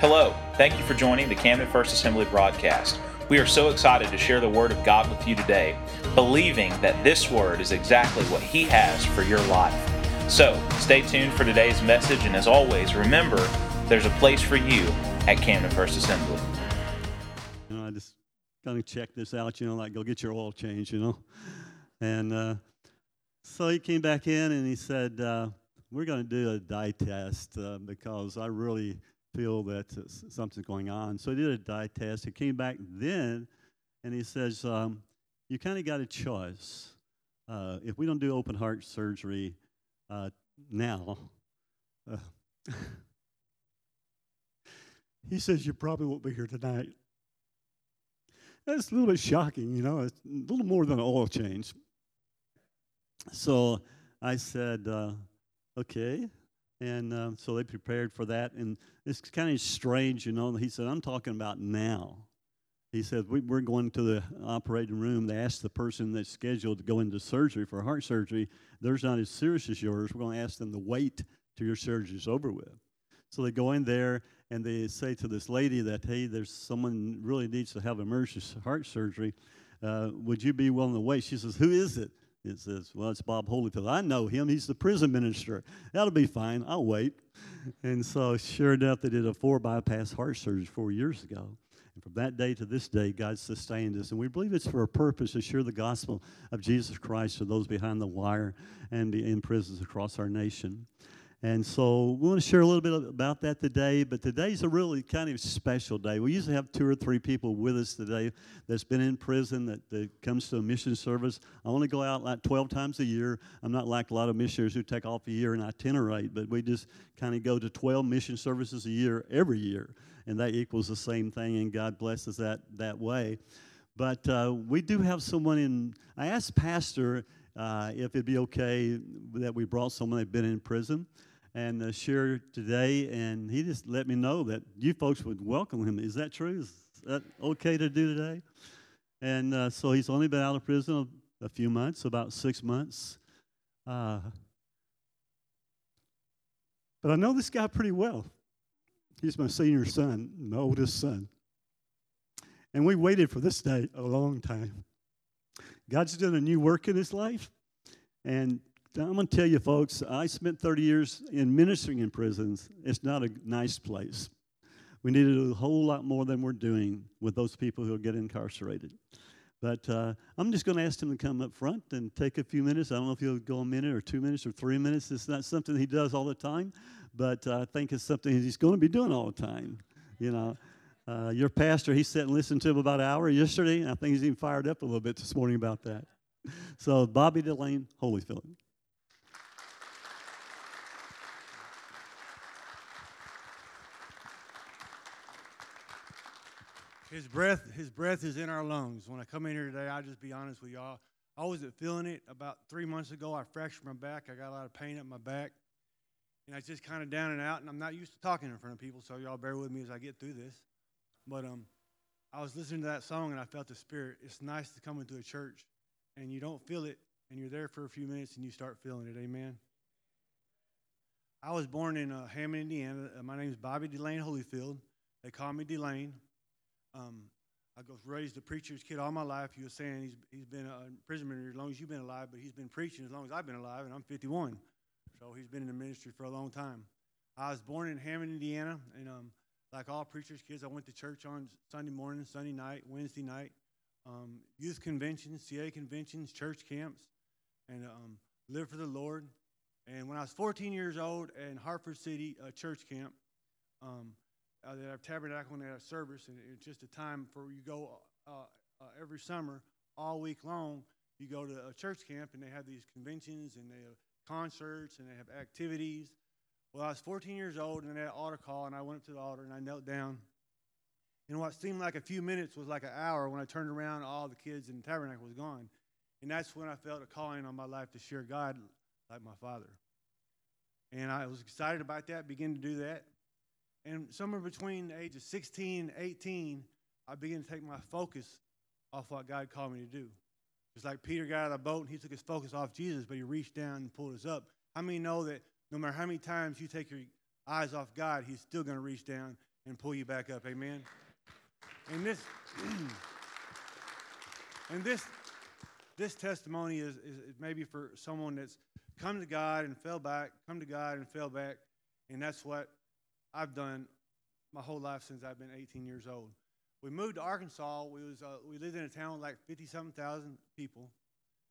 Hello, thank you for joining the Camden First Assembly broadcast. We are so excited to share the Word of God with you today, believing that this Word is exactly what He has for your life. So, stay tuned for today's message, and as always, remember there's a place for you at Camden First Assembly. You know, I just kind of check this out, you know, like go get your oil change, you know. And uh, so he came back in and he said, uh, We're going to do a dye test uh, because I really feel that something's going on. So he did a dye test. He came back then and he says, um, You kind of got a choice. Uh, if we don't do open heart surgery uh, now, uh, he says, You probably won't be here tonight. That's a little bit shocking, you know, it's a little more than an oil change. So I said, uh, Okay. And uh, so they prepared for that. And it's kind of strange, you know. He said, I'm talking about now. He said, we, are going to the operating room. They asked the person that's scheduled to go into surgery for heart surgery, theirs not as serious as yours. We're going to ask them to wait till your surgery is over with. So they go in there and they say to this lady that, hey, there's someone really needs to have emergency heart surgery. Uh, would you be willing to wait? She says, who is it? It says, well, it's Bob Holyfield. I know him. He's the prison minister. That'll be fine. I'll wait. And so, sure enough, they did a four bypass heart surgery four years ago. And from that day to this day, God sustained us. And we believe it's for a purpose to share the gospel of Jesus Christ to those behind the wire and in prisons across our nation. And so we want to share a little bit about that today, but today's a really kind of special day. We usually have two or three people with us today that's been in prison that, that comes to a mission service. I only go out like 12 times a year. I'm not like a lot of missionaries who take off a year and itinerate, but we just kind of go to 12 mission services a year every year, and that equals the same thing, and God blesses that that way. But uh, we do have someone in, I asked Pastor uh, if it'd be okay that we brought someone that'd been in prison and uh, share today. And he just let me know that you folks would welcome him. Is that true? Is that okay to do today? And uh, so he's only been out of prison a few months, about six months. Uh, but I know this guy pretty well. He's my senior son, my oldest son. And we waited for this day a long time. God's done a new work in his life. And I'm going to tell you, folks, I spent 30 years in ministering in prisons. It's not a nice place. We need to do a whole lot more than we're doing with those people who get incarcerated. But uh, I'm just going to ask him to come up front and take a few minutes. I don't know if he'll go a minute or two minutes or three minutes. It's not something he does all the time, but uh, I think it's something he's going to be doing all the time. You know, uh, your pastor, he sat and listened to him about an hour yesterday, and I think he's even fired up a little bit this morning about that. So, Bobby Delane Holyfield. His breath, his breath is in our lungs. When I come in here today, I'll just be honest with y'all. I wasn't feeling it. About three months ago, I fractured my back. I got a lot of pain up my back. And I just kind of down and out. And I'm not used to talking in front of people, so y'all bear with me as I get through this. But um, I was listening to that song and I felt the spirit. It's nice to come into a church and you don't feel it, and you're there for a few minutes and you start feeling it. Amen. I was born in uh, Hammond, Indiana. Uh, my name is Bobby Delane Holyfield. They call me Delane. Um, I was raised a preacher's kid all my life. He was saying he's, he's been a prisoner as long as you've been alive, but he's been preaching as long as I've been alive, and I'm 51. So he's been in the ministry for a long time. I was born in Hammond, Indiana, and um, like all preachers' kids, I went to church on Sunday morning, Sunday night, Wednesday night, um, youth conventions, CA conventions, church camps, and um, lived for the Lord. And when I was 14 years old in Hartford City uh, church camp, um, uh, they have tabernacle and they have service, and it's just a time for you go uh, uh, every summer, all week long. You go to a church camp, and they have these conventions, and they have concerts, and they have activities. Well, I was 14 years old, and they had an altar call, and I went up to the altar, and I knelt down. And what seemed like a few minutes was like an hour. When I turned around, all the kids in the tabernacle was gone. And that's when I felt a calling on my life to share God like my father. And I was excited about that, began to do that. And somewhere between the ages 16 and 18, I began to take my focus off what God called me to do. It's like Peter got out of the boat and he took his focus off Jesus, but he reached down and pulled us up. How many know that no matter how many times you take your eyes off God, he's still going to reach down and pull you back up. Amen. And this, and this, this testimony is, is, is maybe for someone that's come to God and fell back, come to God and fell back, and that's what I've done my whole life since I've been 18 years old. We moved to Arkansas. We was uh, we lived in a town with like 57 thousand people,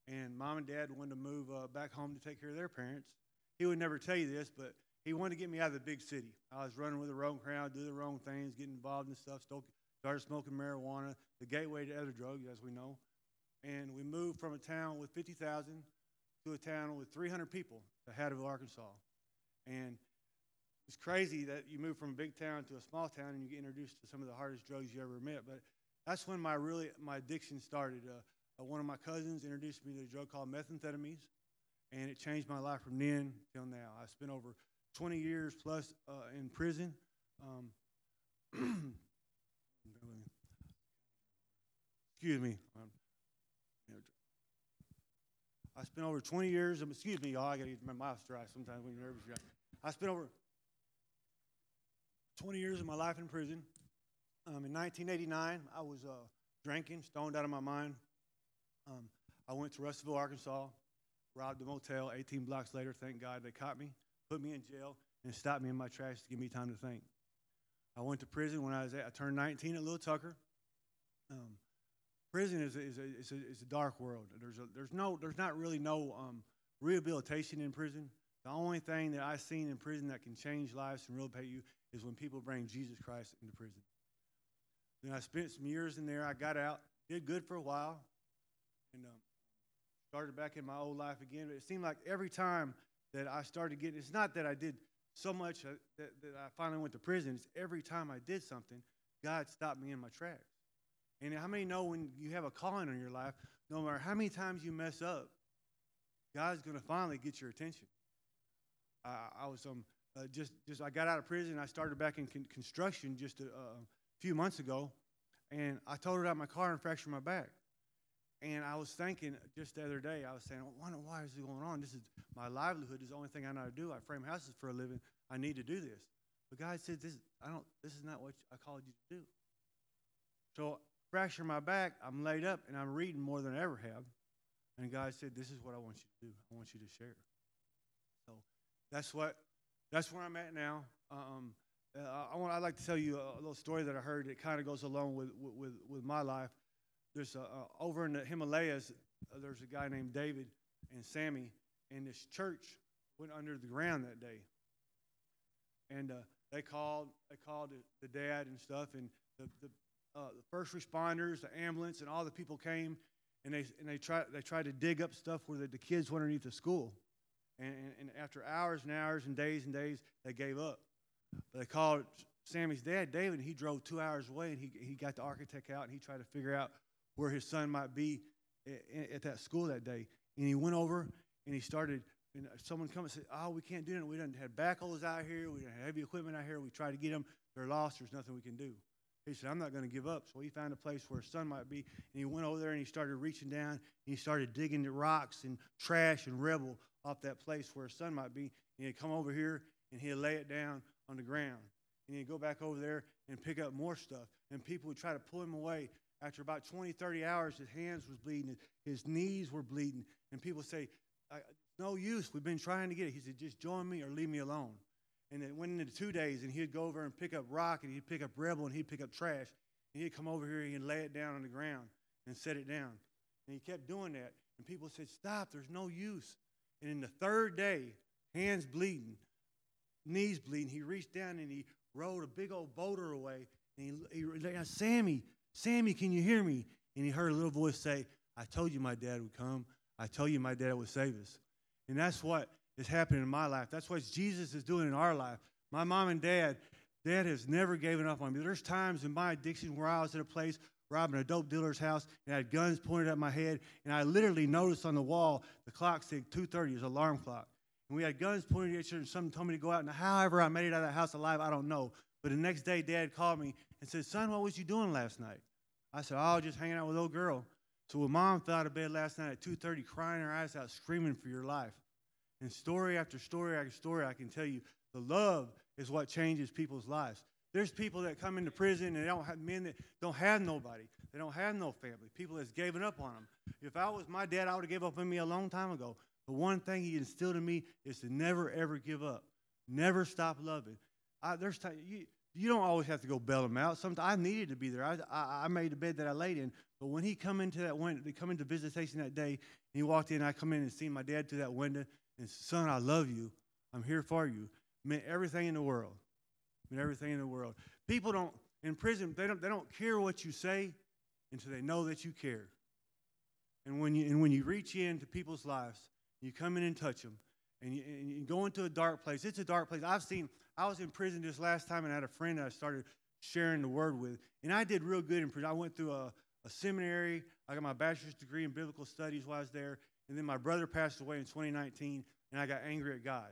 and mom and dad wanted to move uh, back home to take care of their parents. He would never tell you this, but he wanted to get me out of the big city. I was running with the wrong crowd, doing the wrong things, getting involved in stuff, started smoking marijuana, the gateway to other drugs, as we know. And we moved from a town with 50,000 to a town with 300 people to Hattieville, Arkansas. And it's crazy that you move from a big town to a small town and you get introduced to some of the hardest drugs you ever met. But that's when my really my addiction started. Uh, uh, one of my cousins introduced me to a drug called methamphetamines, and it changed my life from then till now. I spent over 20 years plus uh, in prison. Um, excuse me. Um, I spent over 20 years. Excuse me, y'all. I got to get my mouth dry sometimes when you're nervous. I spent over 20 years of my life in prison. Um, in 1989, I was uh, drinking, stoned out of my mind. Um, I went to Russellville, Arkansas, robbed a motel. 18 blocks later, thank God they caught me, put me in jail, and stopped me in my tracks to give me time to think. I went to prison when I was I turned 19 at Little Tucker. Um, prison is a, is, a, is, a, is a dark world. There's, a, there's, no, there's not really no um, rehabilitation in prison. The only thing that I've seen in prison that can change lives and rehabilitate you is when people bring Jesus Christ into prison. Then I spent some years in there. I got out, did good for a while, and um, started back in my old life again. But it seemed like every time that I started getting, it's not that I did so much that, that I finally went to prison. It's every time I did something, God stopped me in my tracks. And how many know when you have a calling on your life, no matter how many times you mess up, God's going to finally get your attention. I was um, uh, just, just I got out of prison. I started back in con- construction just a, few months ago, and I totaled out my car and fractured my back. And I was thinking just the other day, I was saying, why, why is this going on? This is my livelihood. Is the only thing I know how to do. I frame houses for a living. I need to do this. But God said, this, I don't, this is not what I called you to do. So fracture my back. I'm laid up, and I'm reading more than I ever have. And God said, this is what I want you to do. I want you to share. So that's what that's where I'm at now. Um, uh, I want. I'd like to tell you a, little story that I heard. It kind of goes along with, with with my life. There's a, uh, over in the Himalayas. Uh, there's a guy named David and Sammy, and this church went under the ground that day. And uh, they called. They called the, dad and stuff, and the the, uh, the first responders, the ambulance, and all the people came, and they and they tried they tried to dig up stuff where the, the kids went underneath the school. And, and, after hours and hours and days and days, they gave up. But they called Sammy's dad, David, and he drove two hours away and he, he got the architect out and he tried to figure out where his son might be at, at that school that day. And he went over and he started, and someone come and said, Oh, we can't do it. We didn't have backhoes out here. We didn't have heavy equipment out here. We tried to get them. They're lost. There's nothing we can do. He said, I'm not going to give up. So he found a place where his son might be. And he went over there and he started reaching down and he started digging the rocks and trash and rubble off that place where his son might be. And he'd come over here and he'd lay it down on the ground. And he'd go back over there and pick up more stuff. And people would try to pull him away. After about 20, 30 hours, his hands was bleeding, his knees were bleeding. And people say, no use. We've been trying to get it. He said, just join me or leave me alone. And it went into two days, and he'd go over and pick up rock, and he'd pick up rebel, and he'd pick up trash. And he'd come over here and he'd lay it down on the ground and set it down. And he kept doing that. And people said, Stop, there's no use. And in the third day, hands bleeding, knees bleeding, he reached down and he rolled a big old boulder away. And he, he Sammy, Sammy, can you hear me? And he heard a little voice say, I told you my dad would come. I told you my dad would save us. And that's what is happening in my life. That's what Jesus is doing in our life. My mom and dad, dad has never given up on me. There's times in my addiction where I was at a place robbing a dope dealer's house and had guns pointed at my head. And I literally noticed on the wall the clock said 2:30 is alarm clock. And we had guns pointed at each other, and someone told me to go out. And however I made it out of that house alive, I don't know. But the next day, Dad called me and said, "Son, what was you doing last night?" I said, "Oh, just hanging out with old girl." So when Mom fell out of bed last night at 2:30, crying her eyes out, screaming for your life, and story after story after story, I can tell you, the love is what changes people's lives. There's people that come into prison and they don't have men that don't have nobody. They don't have no family. People that's given up on them. If I was my dad, I would have given up on me a long time ago. But one thing he instilled in me is to never ever give up. Never stop loving. I, there's time, you, you don't always have to go bail him out. Sometimes I needed to be there. I, I, I made the bed that I laid in. But when he come into that window, come into visitation that day, and he walked in, I come in and see my dad through that window, and son, I love you. I'm here for you. Meant everything in the world. Meant everything in the world. People don't in prison. They don't. They don't care what you say until they know that you care. And when you and when you reach into people's lives, you come in and touch them, and you, and you go into a dark place. It's a dark place. I've seen. I was in prison this last time, and I had a friend I started sharing the word with, and I did real good in prison. I went through a, a seminary. I got my bachelor's degree in biblical studies while I was there, and then my brother passed away in 2019, and I got angry at God.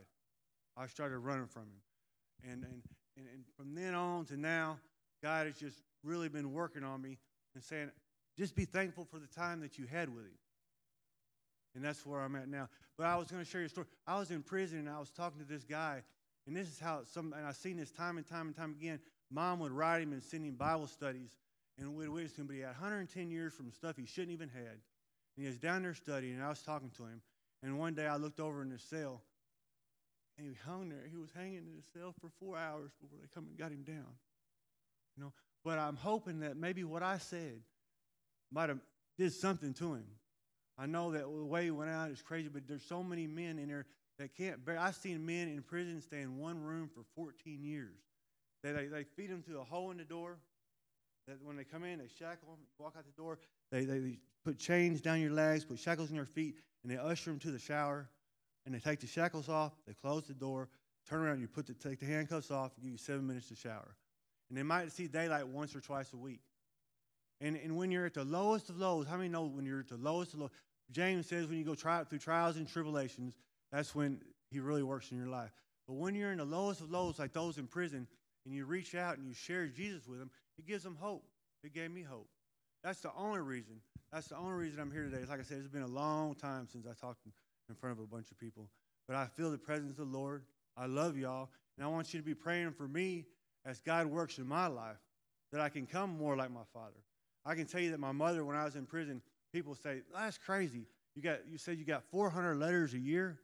I started running from Him, and and and, and from then on to now, God has just really been working on me and saying, just be thankful for the time that you had with Him. And that's where I'm at now. But I was going to share you a story. I was in prison and I was talking to this guy, and this is how some, and I've seen this time and time and time again. Mom would write him and send him Bible studies and would witness him, but he had 110 years from stuff he shouldn't even had. And he was down there studying, and I was talking to him. And one day I looked over in his cell, and he hung there. He was hanging in his cell for four hours before they come and got him down. You know, but I'm hoping that maybe what I said might have did something to him. I know that the way he went out is crazy, but there's so many men in there that can't bear. I've seen men in prison stay in one room for 14 years. They, they, they feed them through a hole in the door. That when they come in, they shackle them, walk out the door. They, they, they put chains down your legs, put shackles in your feet, and they usher them to the shower. And they take the shackles off, they close the door, turn around, you put the, take the handcuffs off, give you seven minutes to shower. And they might see daylight once or twice a week. And, and when you're at the lowest of lows, how many know when you're at the lowest of lows? James says when you go try, through trials and tribulations, that's when he really works in your life. But when you're in the lowest of lows, like those in prison, and you reach out and you share Jesus with them, it gives them hope. It gave me hope. That's the only reason. That's the only reason I'm here today. Like I said, it's been a long time since I talked in front of a bunch of people. But I feel the presence of the Lord. I love y'all. And I want you to be praying for me as God works in my life that I can come more like my father. I can tell you that my mother, when I was in prison, people say, that's crazy. You got you said you got 400 letters a year.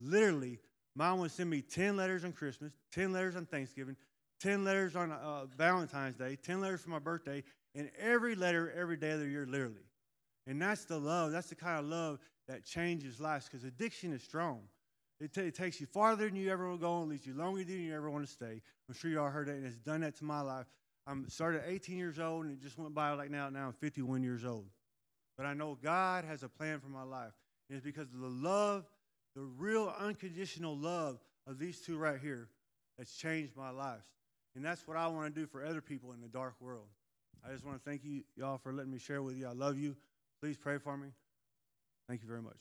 Literally, mom would send me 10 letters on Christmas, 10 letters on Thanksgiving, 10 letters on uh, Valentine's Day, 10 letters for my birthday, and every letter every day of the year, literally. And that's the love. That's the kind of love that changes lives because addiction is strong. It, t- it, takes you farther than you ever want to go and leads you longer than you ever want to stay. I'm sure you all heard that, and it's done that to my life. I am started at 18 years old, and it just went by like now. Now I'm 51 years old. But I know God has a plan for my life. And it's because of the love, the real unconditional love of these two right here that's changed my life. And that's what I want to do for other people in the dark world. I just want to thank you, y'all, for letting me share with you. I love you. Please pray for me. Thank you very much.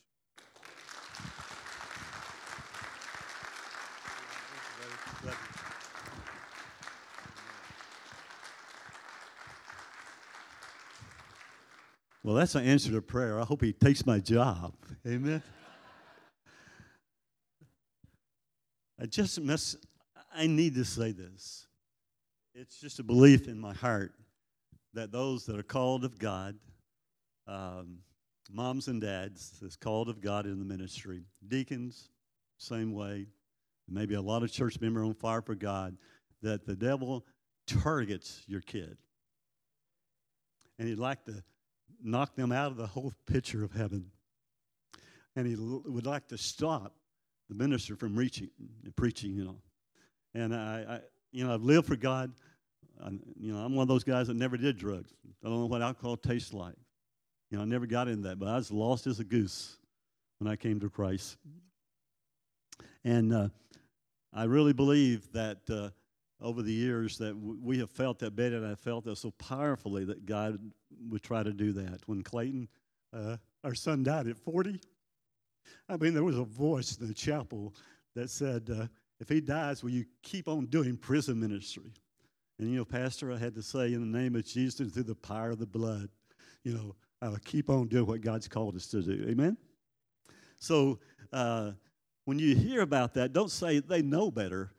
Well, that's an answer to prayer. I hope he takes my job. Amen. I just must, I need to say this. It's just a belief in my heart that those that are called of God, um, moms and dads, that's called of God in the ministry, deacons, same way, maybe a lot of church members on fire for God, that the devil targets your kid. And he'd like to knock them out of the whole picture of heaven. And he would like to stop the minister from reaching, preaching, you know. And I, I you know, I've lived for God. I, you know, I'm one of those guys that never did drugs. I don't know what alcohol tastes like. You know, I never got into that, but I was lost as a goose when I came to Christ. And uh, I really believe that uh, over the years that w- we have felt that Betty and I felt that so powerfully that God would try to do that. When Clayton, uh, our son, died at 40, I mean, there was a voice in the chapel that said, uh, if he dies, will you keep on doing prison ministry? And, you know, Pastor, I had to say, in the name of Jesus through the power of the blood, you know, Will keep on doing what God's called us to do. Amen? So, uh, when you hear about that, don't say they know better.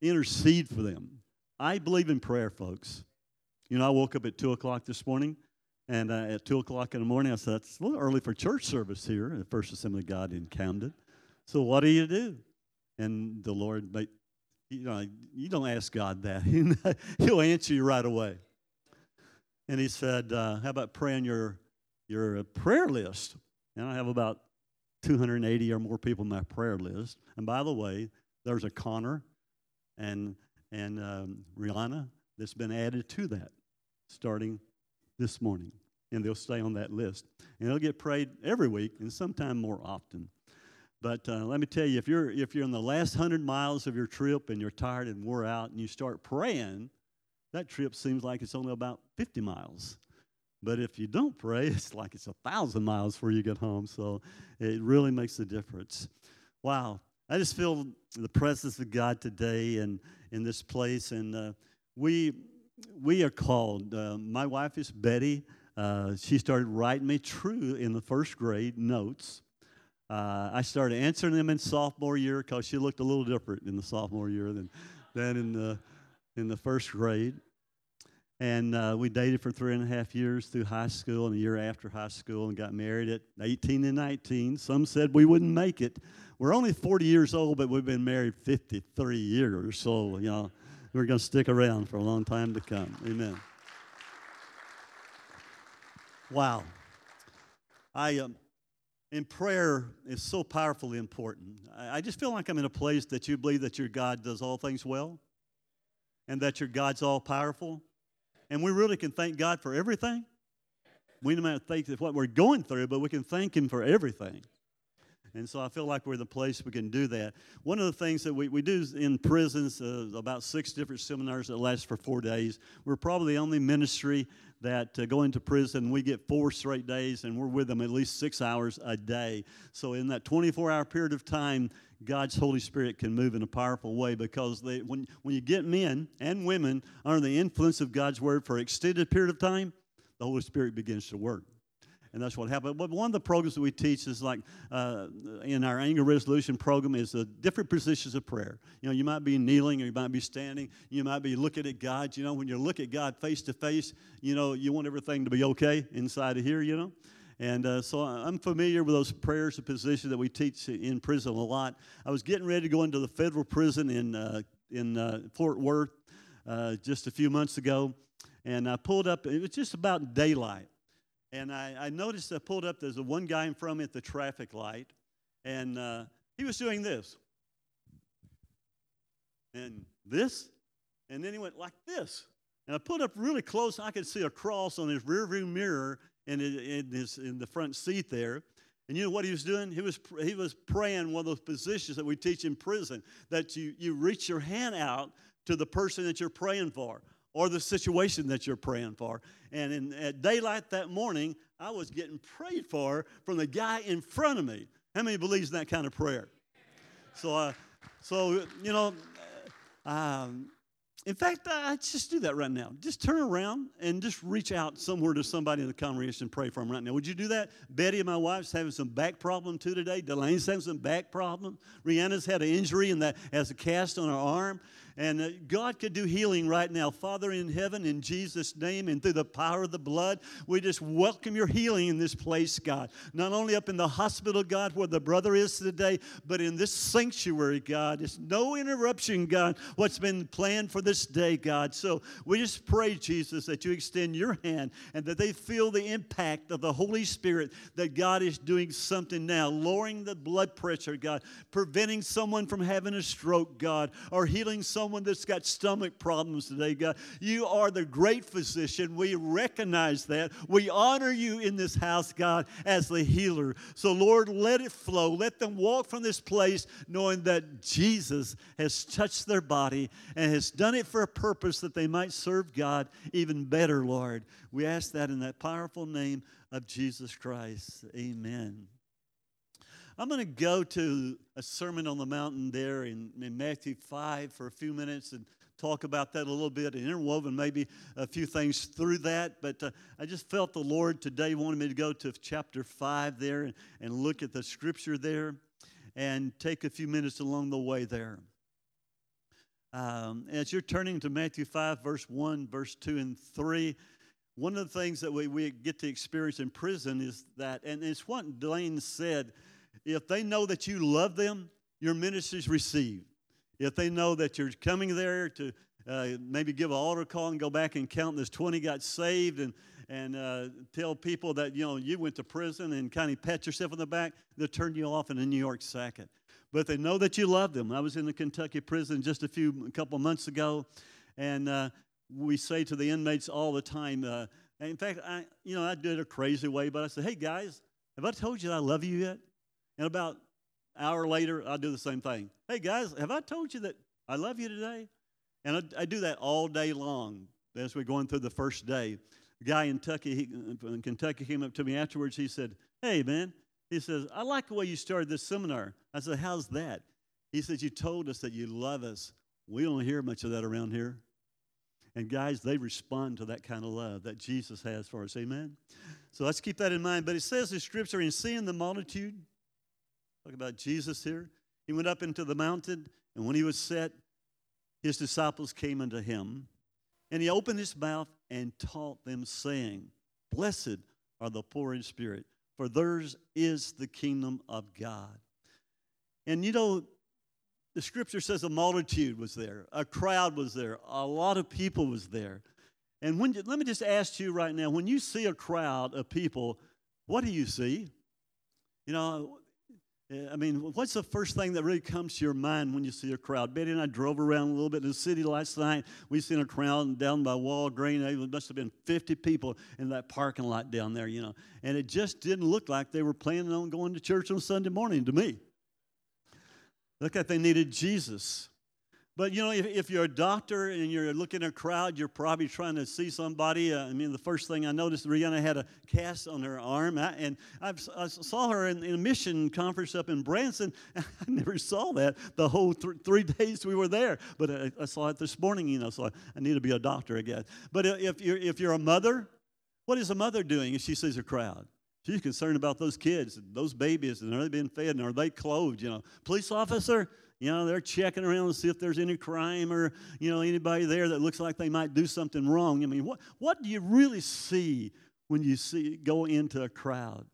Intercede for them. I believe in prayer, folks. You know, I woke up at 2 o'clock this morning, and uh, at 2 o'clock in the morning, I said, it's a little early for church service here at First Assembly of God in Camden. So what do you do? And the Lord, you know, you don't ask God that. He'll answer you right away. And he said, uh, how about praying your, your prayer list? And I have about 280 or more people on my prayer list. And by the way, there's a Connor and, and um, Rihanna that's been added to that starting this morning. And they'll stay on that list. And they'll get prayed every week and sometime more often. But uh, let me tell you, if you're, if you're in the last 100 miles of your trip and you're tired and wore out and you start praying, that trip seems like it's only about 50 miles. But if you don't pray, it's like it's a thousand miles before you get home. So it really makes a difference. Wow. I just feel the presence of God today and in this place. And uh, we, we are called. Uh, my wife is Betty. Uh, she started writing me true in the first grade notes. Uh, I started answering them in sophomore year because she looked a little different in the sophomore year than, than in, the, in the first grade. And uh, we dated for three and a half years through high school and a year after high school and got married at 18 and 19. Some said we wouldn't make it. We're only 40 years old, but we've been married 53 years. So, you know, we're going to stick around for a long time to come. Amen. Wow. I, um, in prayer is so powerfully important. I just feel like I'm in a place that you believe that your God does all things well and that your God's all powerful and we really can thank God for everything. We don't think of what we're going through, but we can thank Him for everything. And so I feel like we're the place we can do that. One of the things that we, we do in prisons, uh, about six different seminars that last for four days. We're probably the only ministry that uh, go into prison. We get four straight days, and we're with them at least six hours a day. So in that 24 hour period of time, God's Holy Spirit can move in a powerful way because they, when, when you get men and women under the influence of God's Word for an extended period of time, the Holy Spirit begins to work. And that's what happened. But one of the programs that we teach is like uh, in our anger resolution program is the different positions of prayer. You know, you might be kneeling or you might be standing. You might be looking at God. You know, when you look at God face to face, you know, you want everything to be okay inside of here, you know. And uh, so I'm familiar with those prayers and positions that we teach in prison a lot. I was getting ready to go into the federal prison in, uh, in uh, Fort Worth uh, just a few months ago, and I pulled up, it was just about daylight. And I, I noticed I pulled up, there's a one guy in front of me at the traffic light, and uh, he was doing this. And this, and then he went like this. And I pulled up really close, I could see a cross on his rearview mirror, in, in, his, in the front seat there. And you know what he was doing? He was, he was praying one of those positions that we teach in prison that you, you reach your hand out to the person that you're praying for or the situation that you're praying for. And in, at daylight that morning, I was getting prayed for from the guy in front of me. How many believes in that kind of prayer? So, uh, so you know, um, in fact, I just do that right now. Just turn around and just reach out somewhere to somebody in the congregation and pray for them right now. Would you do that? Betty, and my wife's having some back problem too today. Delane's having some back problem. Rihanna's had an injury and that has a cast on her arm. And uh, God could do healing right now. Father in heaven, in Jesus' name and through the power of the blood, we just welcome your healing in this place, God. Not only up in the hospital, God, where the brother is today, but in this sanctuary, God. It's no interruption, God, what's been planned for this day, God. So we just pray, Jesus, that you extend your hand and that they feel the impact of the Holy Spirit, that God is doing something now, lowering the blood pressure, God, preventing someone from having a stroke, God, or healing someone someone that's got stomach problems today, God. You are the great physician. We recognize that. We honor you in this house, God, as the healer. So, Lord, let it flow. Let them walk from this place knowing that Jesus has touched their body and has done it for a purpose that they might serve God even better, Lord. We ask that in that powerful name of Jesus Christ. Amen. I'm going to go to a Sermon on the Mountain there in, in, Matthew 5 for a few minutes and talk about that a little bit and interwoven maybe a few things through that. But uh, I just felt the Lord today wanted me to go to chapter 5 there and, and look at the scripture there and take a few minutes along the way there. Um, as you're turning to Matthew 5, verse 1, verse 2, and 3, one of the things that we, we get to experience in prison is that, and it's what Dwayne said if they know that you love them, your ministry's received. If they know that you're coming there to uh, maybe give an altar call and go back and count there's 20 got saved and, and uh, tell people that you know you went to prison and kind of pat yourself on the back, they'll turn you off in a New York second. But they know that you love them. I was in the Kentucky prison just a few a couple months ago, and uh, we say to the inmates all the time. Uh, in fact, I you know I did it a crazy way, but I said, "Hey guys, have I told you that I love you yet?" And about an hour later, I do the same thing. Hey guys, have I told you that I love you today? And I, I do that all day long as we're going through the first day. A guy in Kentucky, he, in Kentucky came up to me afterwards. He said, Hey, man, he says, I like the way you started this seminar. I said, How's that? He says, You told us that you love us. We don't hear much of that around here. And guys, they respond to that kind of love that Jesus has for us. Amen? So let's keep that in mind. But it says in Scripture, in seeing the multitude, talk about Jesus here, he went up into the mountain, and when he was set, his disciples came unto him, and he opened his mouth and taught them, saying, Blessed are the poor in spirit, for theirs is the kingdom of God. And you know, the scripture says a multitude was there, a crowd was there, a lot of people was there. And when let me just ask you right now, when you see a crowd of people, what do you see? You know, I mean, what's the first thing that really comes to your mind when you see a crowd? Betty and I drove around a little bit in the city last night. We seen a crowd down by Walgreens. There must have been 50 people in that parking lot down there, you know. And it just didn't look like they were planning on going to church on Sunday morning to me. Look like they needed Jesus. But you know, if, if, you're a doctor and you're looking at a crowd, you're probably trying to see somebody. Uh, I mean, the first thing I noticed, Rihanna had a cast on her arm, I, and I've, i saw her in, in, a mission conference up in Branson. I never saw that the whole th- three days we were there, but I, I, saw it this morning. You know, so I, I need to be a doctor, guess. But if you're if you're a mother, what is a mother doing if she sees a crowd? She's concerned about those kids, those babies, and are they being fed and are they clothed? You know, police officer you know, they're checking around to see if there's any crime or, you know, anybody there that looks like they might do something wrong. I mean, what, what do you really see when you see go into a crowd?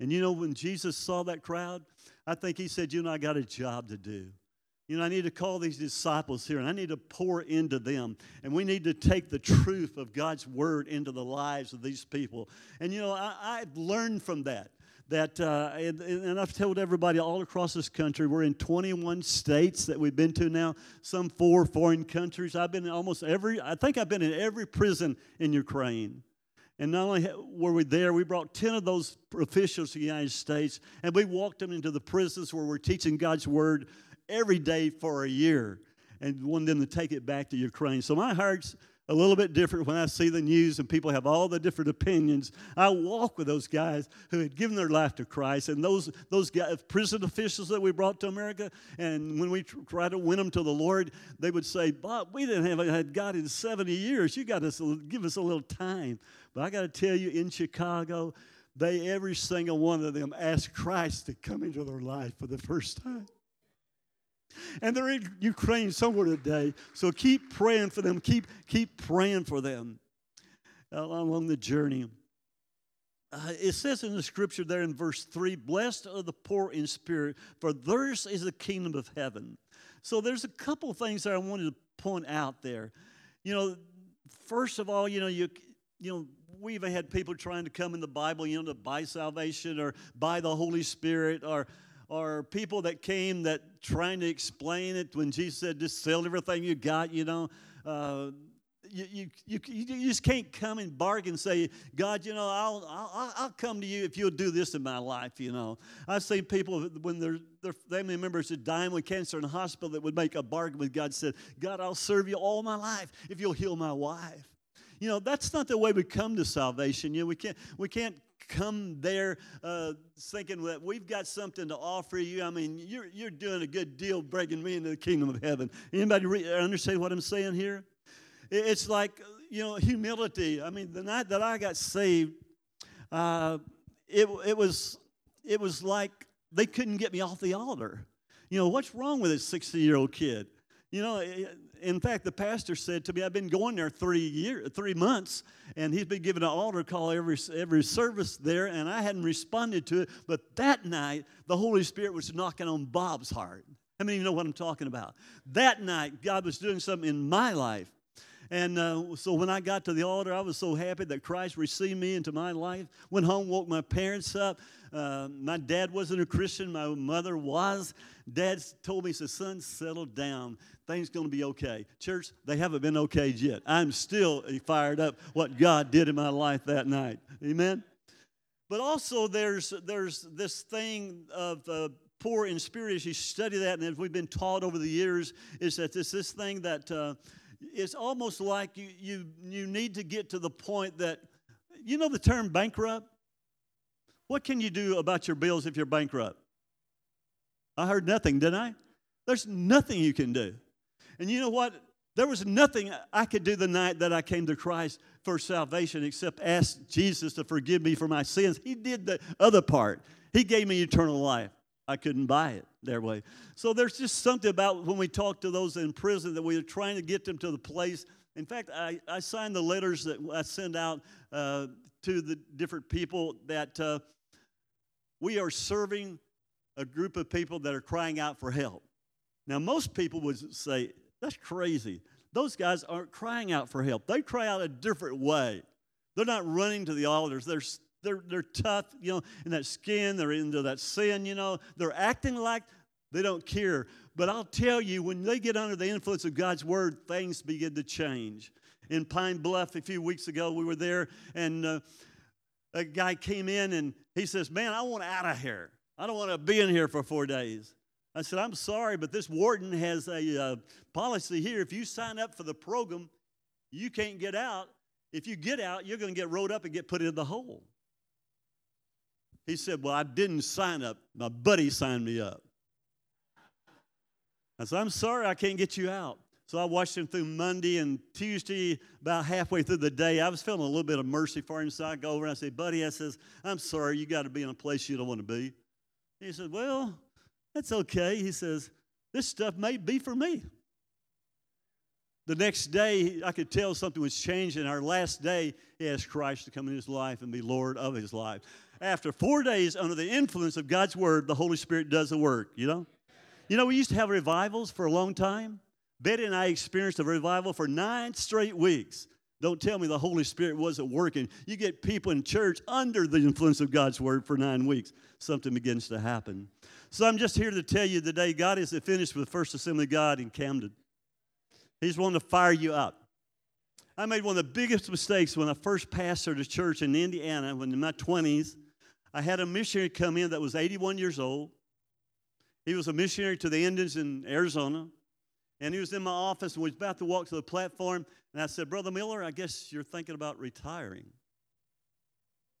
And you know, when Jesus saw that crowd, I think he said, You know, I got a job to do. You know, I need to call these disciples here and I need to pour into them. And we need to take the truth of God's word into the lives of these people. And, you know, I, I've learned from that that, uh, and, and, I've told everybody all across this country, we're in 21 states that we've been to now, some four foreign countries. I've been in almost every, I think I've been in every prison in Ukraine. And not only were we there, we brought 10 of those officials to the United States, and we walked them into the prisons where we're teaching God's word every day for a year and wanted them to take it back to Ukraine. So my heart's a little bit different when I see the news and people have all the different opinions. I walk with those guys who had given their life to Christ and those, those guys, prison officials that we brought to America. And when we try to win them to the Lord, they would say, Bob, we didn't have had God in 70 years. You got to give us a little time. But I got to tell you, in Chicago, they, every single one of them asked Christ to come into their life for the first time. And they're in Ukraine somewhere today. So keep praying for them. Keep, keep praying for them along the journey. Uh, it says in the scripture there in verse 3 Blessed are the poor in spirit, for theirs is the kingdom of heaven. So there's a couple of things that I wanted to point out there. You know, first of all, you know, you, you know, we've had people trying to come in the Bible, you know, to buy salvation or buy the Holy Spirit or or people that came that trying to explain it when Jesus said, just sell everything you got, you know. Uh, you, you, you, you just can't come and bargain and say, God, you know, I'll, I'll, I'll come to you if you'll do this in my life, you know. I've seen people when their, their family members are dying with cancer in the hospital that would make a bargain with God, said, God, I'll serve you all my life if you'll heal my wife. You know, that's not the way we come to salvation. You know, we can't, we can't come there uh, thinking that we've got something to offer you. I mean, you're, you're doing a good deal breaking me into the kingdom of heaven. Anybody re- understand what I'm saying here? It's like, you know, humility. I mean, the night that I got saved, uh, it, it, was, it was like they couldn't get me off the altar. You know, what's wrong with this 60 year old kid? You know, in fact, the pastor said to me, I've been going there three year, three months, and he's been giving an altar call every, every service there, and I hadn't responded to it. But that night, the Holy Spirit was knocking on Bob's heart. How many of you know what I'm talking about? That night, God was doing something in my life. And uh, so when I got to the altar, I was so happy that Christ received me into my life. Went home, woke my parents up. Uh, my dad wasn't a Christian, my mother was. Dad told me, he said, Son, settle down. Things going to be okay. Church, they haven't been okay yet. I'm still fired up what God did in my life that night. Amen? But also, there's, there's this thing of uh, poor in spirit as you study that, and as we've been taught over the years, is that this this thing that uh, it's almost like you, you, you need to get to the point that, you know the term bankrupt? What can you do about your bills if you're bankrupt? I heard nothing, didn't I? There's nothing you can do. And you know what? There was nothing I could do the night that I came to Christ for salvation except ask Jesus to forgive me for my sins. He did the other part, He gave me eternal life. I couldn't buy it their way. So there's just something about when we talk to those in prison that we are trying to get them to the place. In fact, I, I signed the letters that I send out uh, to the different people that uh, we are serving a group of people that are crying out for help. Now, most people would say, that's crazy. Those guys aren't crying out for help. They cry out a different way. They're not running to the altars. They're they're, they're tough, you know, in that skin, they're into that sin, you know. They're acting like they don't care. But I'll tell you, when they get under the influence of God's word, things begin to change. In Pine Bluff a few weeks ago, we were there, and uh, a guy came in and he says, Man, I want out of here. I don't want to be in here for four days. I said, I'm sorry, but this warden has a uh, policy here. If you sign up for the program, you can't get out. If you get out, you're going to get rode up and get put in the hole. He said, Well, I didn't sign up. My buddy signed me up. I said, I'm sorry I can't get you out. So I watched him through Monday and Tuesday, about halfway through the day. I was feeling a little bit of mercy for him. So I go over and I say, Buddy, I says, I'm sorry, you got to be in a place you don't want to be. He said, Well, that's okay. He says, This stuff may be for me. The next day, I could tell something was changing. Our last day, he asked Christ to come in his life and be Lord of his life after four days under the influence of God's word, the Holy Spirit does the work, you know? You know, we used to have revivals for a long time. Betty and I experienced a revival for nine straight weeks. Don't tell me the Holy Spirit wasn't working. You get people in church under the influence of God's word for nine weeks, something begins to happen. So I'm just here to tell you today God isn't finished with the First Assembly God in Camden. He's wanting to fire you up. I made one of the biggest mistakes when I first pastored a church in Indiana when in my 20s. I had a missionary come in that was 81 years old. He was a missionary to the Indians in Arizona. And he was in my office and was about to walk to the platform. And I said, Brother Miller, I guess you're thinking about retiring.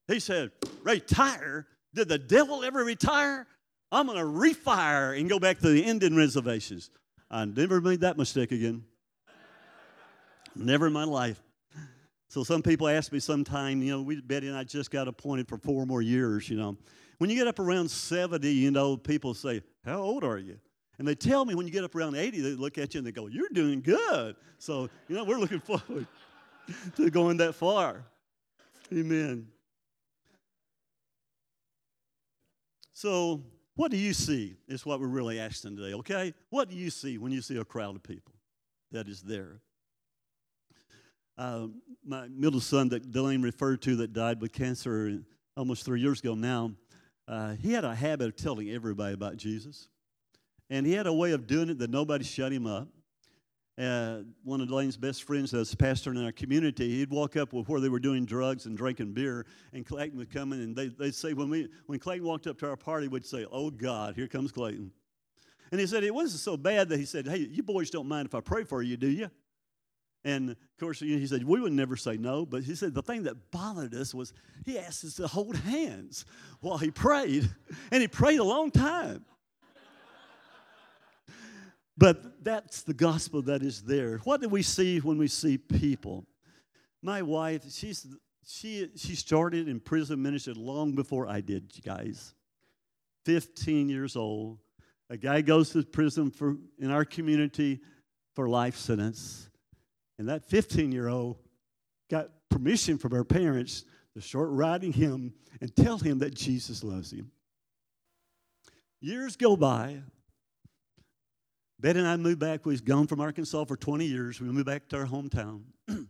He said, Retire? Did the devil ever retire? I'm going to refire and go back to the Indian reservations. I never made that mistake again. never in my life. So some people ask me sometime, you know, we, Betty and I just got appointed for four more years, you know. When you get up around 70, you know, people say, How old are you? And they tell me when you get up around 80, they look at you and they go, You're doing good. So, you know, we're looking forward to going that far. Amen. So, what do you see is what we're really asking today, okay? What do you see when you see a crowd of people that is there? Uh, my middle son that Delane referred to that died with cancer almost three years ago now, uh, he had a habit of telling everybody about Jesus. And he had a way of doing it that nobody shut him up. Uh, one of Delane's best friends that's a pastor in our community, he'd walk up with where they were doing drugs and drinking beer, and Clayton would come in, and they, they'd say, when, we, when Clayton walked up to our party, we'd say, oh, God, here comes Clayton. And he said, it wasn't so bad that he said, hey, you boys don't mind if I pray for you, do you? And of course, he said, we would never say no, but he said the thing that bothered us was he asked us to hold hands while he prayed, and he prayed a long time. But that's the gospel that is there. What do we see when we see people? My wife, she's, she, she started in prison ministry long before I did, you guys. 15 years old. A guy goes to prison for, in our community for life sentence. And that 15 year old got permission from her parents to start writing him and tell him that Jesus loves him. Years go by. Betty and I moved back. We was gone from Arkansas for 20 years. We moved back to our hometown. and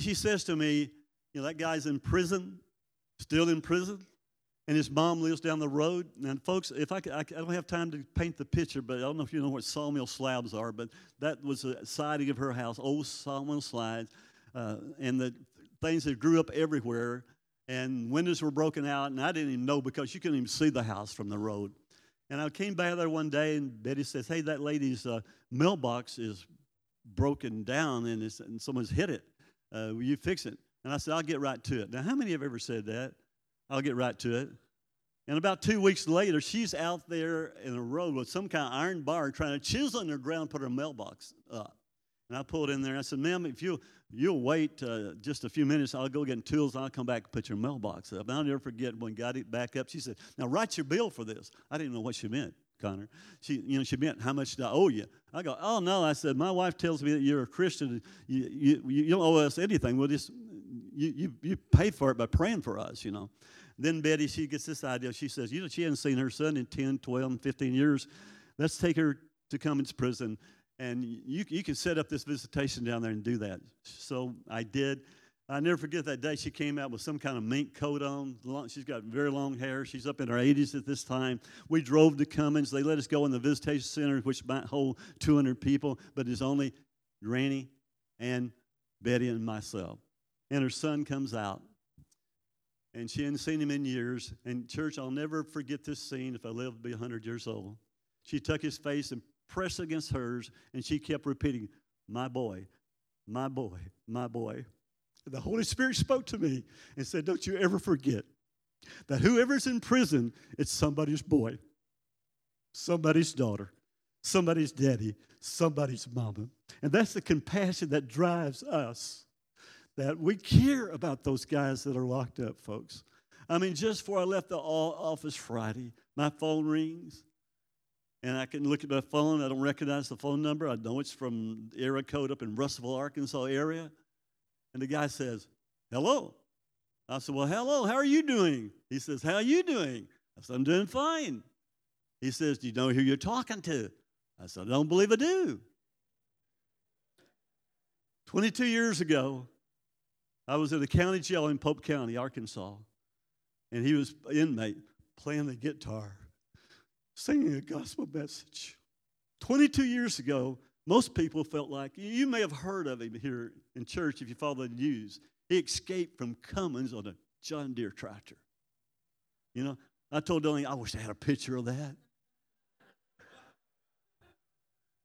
she says to me, You know, that guy's in prison, still in prison, and his mom lives down the road. And folks, if I, could, I, don't have time to paint the picture, but I don't know if you know what sawmill slabs are, but that was the siding of her house, old sawmill slabs, uh, and the things that grew up everywhere. And windows were broken out, and I didn't even know because you couldn't even see the house from the road. And I came by there one day, and Betty says, Hey, that lady's uh, mailbox is broken down and, and someone's hit it. Uh, will you fix it? And I said, I'll get right to it. Now, how many have ever said that? I'll get right to it. And about two weeks later, she's out there in the road with some kind of iron bar trying to chisel in the ground, put her mailbox up. And I pulled in there and I said, ma'am, if you, you'll wait uh, just a few minutes, I'll go get tools and I'll come back and put your mailbox up. And I'll never forget when got it back up, she said, now write your bill for this. I didn't know what she meant. Connor. She, you know, she meant how much do I owe you? I go, oh no. I said, my wife tells me that you're a Christian. You, you, you don't owe us anything. We'll just you, you, you pay for it by praying for us, you know. Then Betty, she gets this idea. She says, you know, she hasn't seen her son in 10, 12, 15 years. Let's take her to Cummins Prison and you, you can set up this visitation down there and do that. So I did. I never forget that day she came out with some kind of mink coat on. She's got very long hair. She's up in her 80s at this time. We drove to Cummins. They let us go in the visitation center, which might hold 200 people, but it's only Granny and Betty and myself. And her son comes out. And she hadn't seen him in years. And church, I'll never forget this scene if I live to be 100 years old. She took his face and pressed against hers, and she kept repeating, My boy, my boy, my boy. The Holy Spirit spoke to me and said, Don't you ever forget that whoever's in prison, it's somebody's boy, somebody's daughter, somebody's daddy, somebody's mama. And that's the compassion that drives us, that we care about those guys that are locked up, folks. I mean, just before I left the office Friday, my phone rings and I can look at my phone. I don't recognize the phone number. I know it's from area code up in Russellville, Arkansas area. And the guy says, "Hello." I said, "Well, hello. How are you doing?" He says, "How are you doing?" I said, "I'm doing fine." He says, "Do you know who you're talking to?" I said, "I don't believe I do." 22 years ago, I was in a county jail in Pope County, Arkansas, and he was an inmate playing the guitar singing a gospel message. 22 years ago, most people felt like, you may have heard of him here in church if you follow the news. He escaped from Cummins on a John Deere tractor. You know, I told Delaney, I wish I had a picture of that.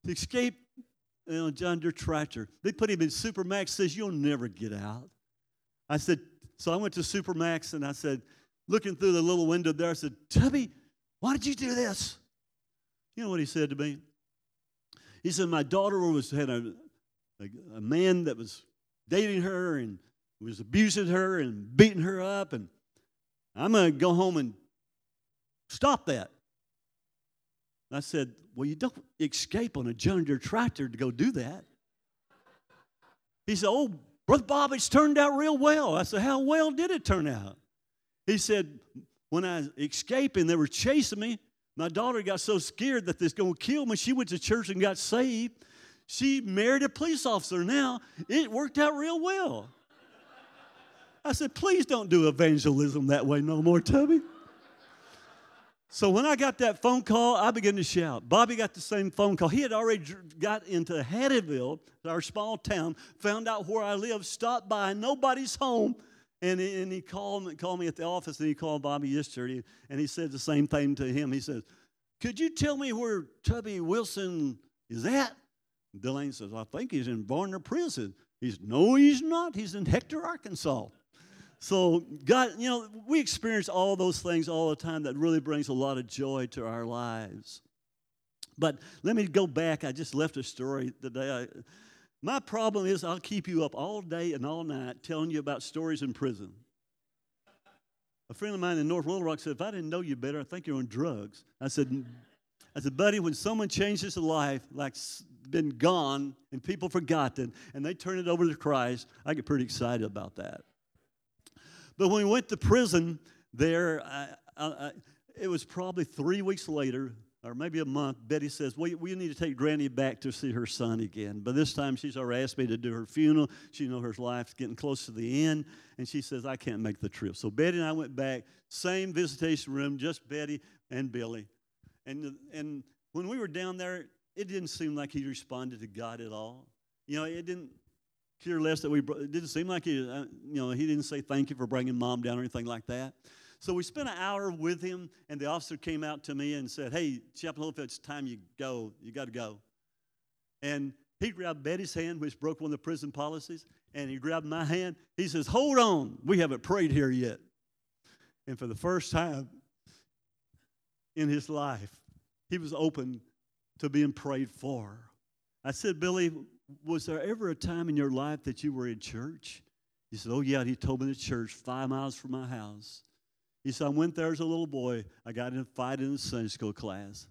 He escaped on a John Deere tractor. They put him in Supermax, says, You'll never get out. I said, So I went to Supermax and I said, looking through the little window there, I said, Tubby, why did you do this? You know what he said to me? He said, My daughter was had a, a, a man that was dating her and was abusing her and beating her up, and I'm going to go home and stop that. I said, Well, you don't escape on a John Deere tractor to go do that. He said, Oh, Brother Bob, it's turned out real well. I said, How well did it turn out? He said, when I escaped and they were chasing me, my daughter got so scared that they're going to kill me. She went to church and got saved. She married a police officer now. It worked out real well. I said, please don't do evangelism that way no more, Tubby. So when I got that phone call, I began to shout. Bobby got the same phone call. He had already got into Hattieville, our small town, found out where I live, stopped by nobody's home, and, and he called, called me at the office and he called Bobby yesterday and he said the same thing to him. He says, Could you tell me where Tubby Wilson is at? Delaney says, I think he's in Varner prison. He's no, he's not. He's in Hector, Arkansas. So God, you know, we experience all those things all the time that really brings a lot of joy to our lives. But let me go back. I just left a story today. I, my problem is I'll keep you up all day and all night telling you about stories in prison. A friend of mine in North Little Rock said, if I didn't know you better, I think you're on drugs. I said, I said, buddy, when someone changes a life like been gone and people forgotten, and they turn it over to Christ, I get pretty excited about that. But when we went to prison there, I, I, it was probably three weeks later, or maybe a month. Betty says, we, we need to take Granny back to see her son again. But this time she's already asked me to do her funeral. She know her life's getting close to the end, and she says, I can't make the trip. So Betty and I went back, same visitation room, just Betty and Billy. And, and when we were down there, it didn't seem like he responded to God at all. You know, it didn't care less that we, it didn't seem like he, uh, you know, he didn't say thank you for bringing mom down or anything like that. So we spent an hour with him, and the officer came out to me and said, Hey, Chaplain Holyfield, it's time you go. You got to go. And he grabbed Betty's hand, which broke one of the prison policies, and he grabbed my hand. He says, Hold on, we haven't prayed here yet. And for the first time in his life, he was open to being prayed for. I said, Billy, was there ever a time in your life that you were in church? He said, Oh, yeah. He told me the church five miles from my house. He said, I went there as a little boy. I got in a fight in a Sunday school class.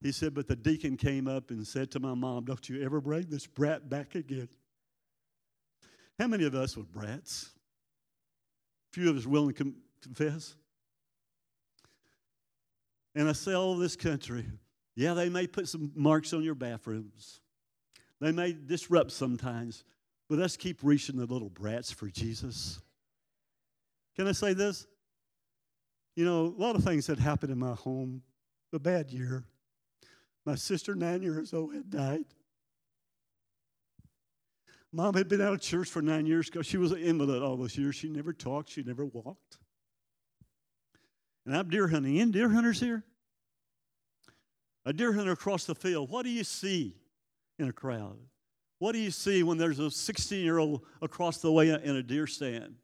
He said, but the deacon came up and said to my mom, Don't you ever bring this brat back again. How many of us were brats? Few of us willing to confess. And I say all this country, yeah, they may put some marks on your bathrooms. They may disrupt sometimes, but let's keep reaching the little brats for Jesus. Can I say this? You know, a lot of things had happened in my home. A bad year. My sister, nine years old, had died. Mom had been out of church for nine years because she was an invalid all those years. She never talked, she never walked. And I'm deer hunting. Any deer hunters here? A deer hunter across the field. What do you see in a crowd? What do you see when there's a 16 year old across the way in a deer stand?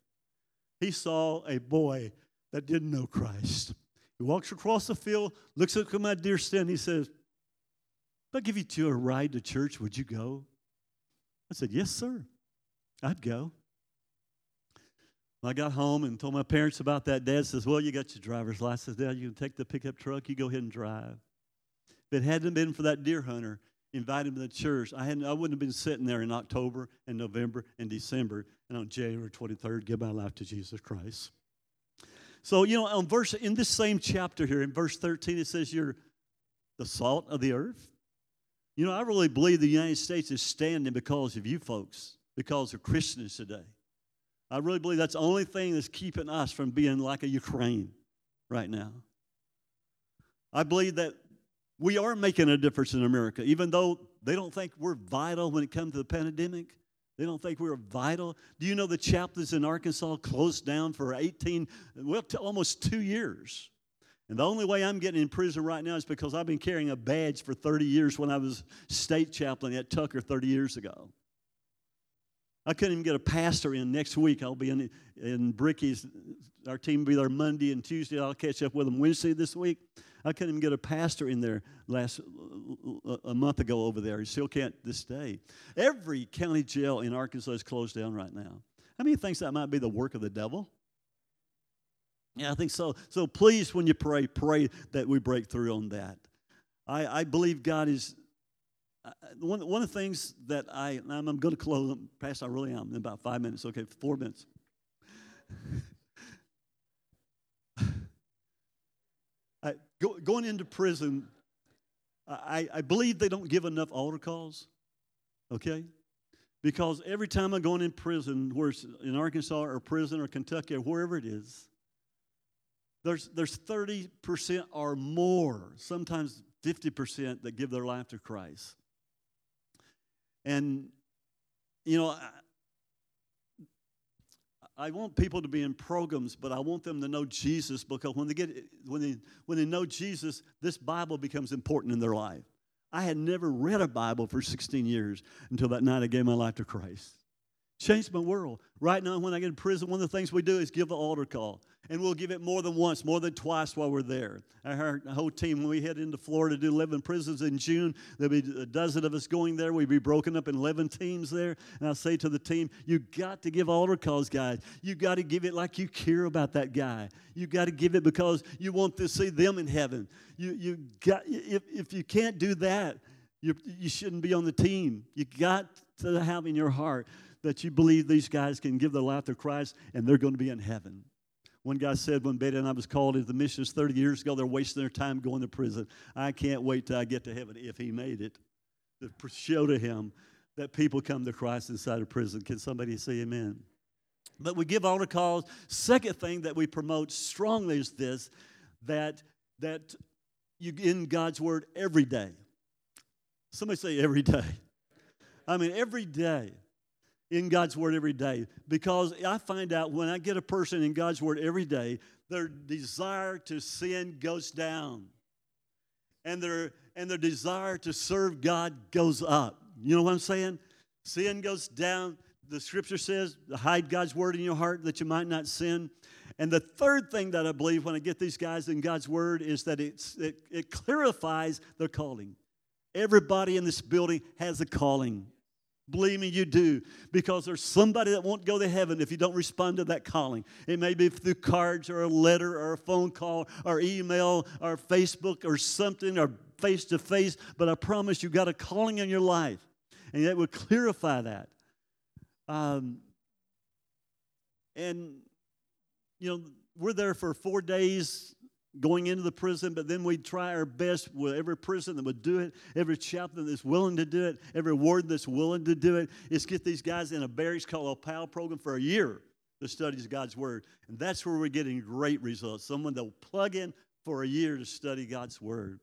He saw a boy that didn't know Christ. He walks across the field, looks up at my deer stand, he says, If I give you two a ride to church, would you go? I said, Yes, sir. I'd go. I got home and told my parents about that. Dad says, Well, you got your driver's license. Dad, you can take the pickup truck, you go ahead and drive. If it hadn't been for that deer hunter, inviting me to church, I, hadn't, I wouldn't have been sitting there in October and November and December and on January 23rd, give my life to Jesus Christ. So, you know, on verse in this same chapter here, in verse 13, it says you're the salt of the earth. You know, I really believe the United States is standing because of you folks, because of Christians today. I really believe that's the only thing that's keeping us from being like a Ukraine right now. I believe that we are making a difference in America, even though they don't think we're vital when it comes to the pandemic. They don't think we are vital. Do you know the chaplains in Arkansas closed down for 18, well, almost two years? And the only way I'm getting in prison right now is because I've been carrying a badge for 30 years when I was state chaplain at Tucker 30 years ago. I couldn't even get a pastor in next week. I'll be in, in Brickeys. Our team will be there Monday and Tuesday. I'll catch up with them Wednesday this week. I couldn't even get a pastor in there last a month ago over there. He still can't this day. Every county jail in Arkansas is closed down right now. How many thinks that might be the work of the devil? Yeah, I think so. So please, when you pray, pray that we break through on that. I, I believe God is. One, one of the things that I, I'm, I'm going to close, Pastor, I really am, in about five minutes, okay, four minutes. I, go, going into prison, I, I believe they don't give enough altar calls, okay? Because every time I'm going in prison, where it's in Arkansas or prison or Kentucky or wherever it is, there's, there's 30% or more, sometimes 50% that give their life to Christ. And, you know, I want people to be in programs, but I want them to know Jesus because when they get when they when they know Jesus, this Bible becomes important in their life. I had never read a Bible for 16 years until that night I gave my life to Christ. Changed my world. Right now, when I get in prison, one of the things we do is give an altar call and we'll give it more than once, more than twice while we're there. Our whole team, when we head into Florida to do 11 prisons in June, there'll be a dozen of us going there. We'll be broken up in 11 teams there. And I'll say to the team, you got to give altar calls, guys. You got to give it like you care about that guy. You got to give it because you want to see them in heaven. You, you got, if, if you can't do that, You, you shouldn't be on the team. You got to have in your heart that you believe these guys can give their life to Christ and they're going to be in heaven. One guy said when Betty and I was called into the missions 30 years ago, they're wasting their time going to prison. I can't wait till I get to heaven if he made it. To show to him that people come to Christ inside of prison. Can somebody say amen? But we give altar calls. Second thing that we promote strongly is this that, that you in God's word every day. Somebody say every day. I mean, every day in God's Word every day because I find out when I get a person in God's Word every day, their desire to sin goes down. And their, and their desire to serve God goes up. You know what I'm saying? Sin goes down. The scripture says, hide God's word in your heart that you might not sin. And the third thing that I believe when I get these guys in God's word is that it's, it, it clarifies their calling. Everybody in this building has a calling. Believe me, you do. Because there's somebody that won't go to heaven if you don't respond to that calling. It may be through cards or a letter or a phone call or email or Facebook or something or face to face, but I promise you got a calling in your life. And that would clarify that. Um, and, you know, we're there for four days going into the prison, but then we try our best with every prison that would do it, every chaplain that's willing to do it, every warden that's willing to do it, is get these guys in a barracks called a PAL program for a year that studies God's Word. And that's where we're getting great results. Someone that'll plug in for a year to study God's Word.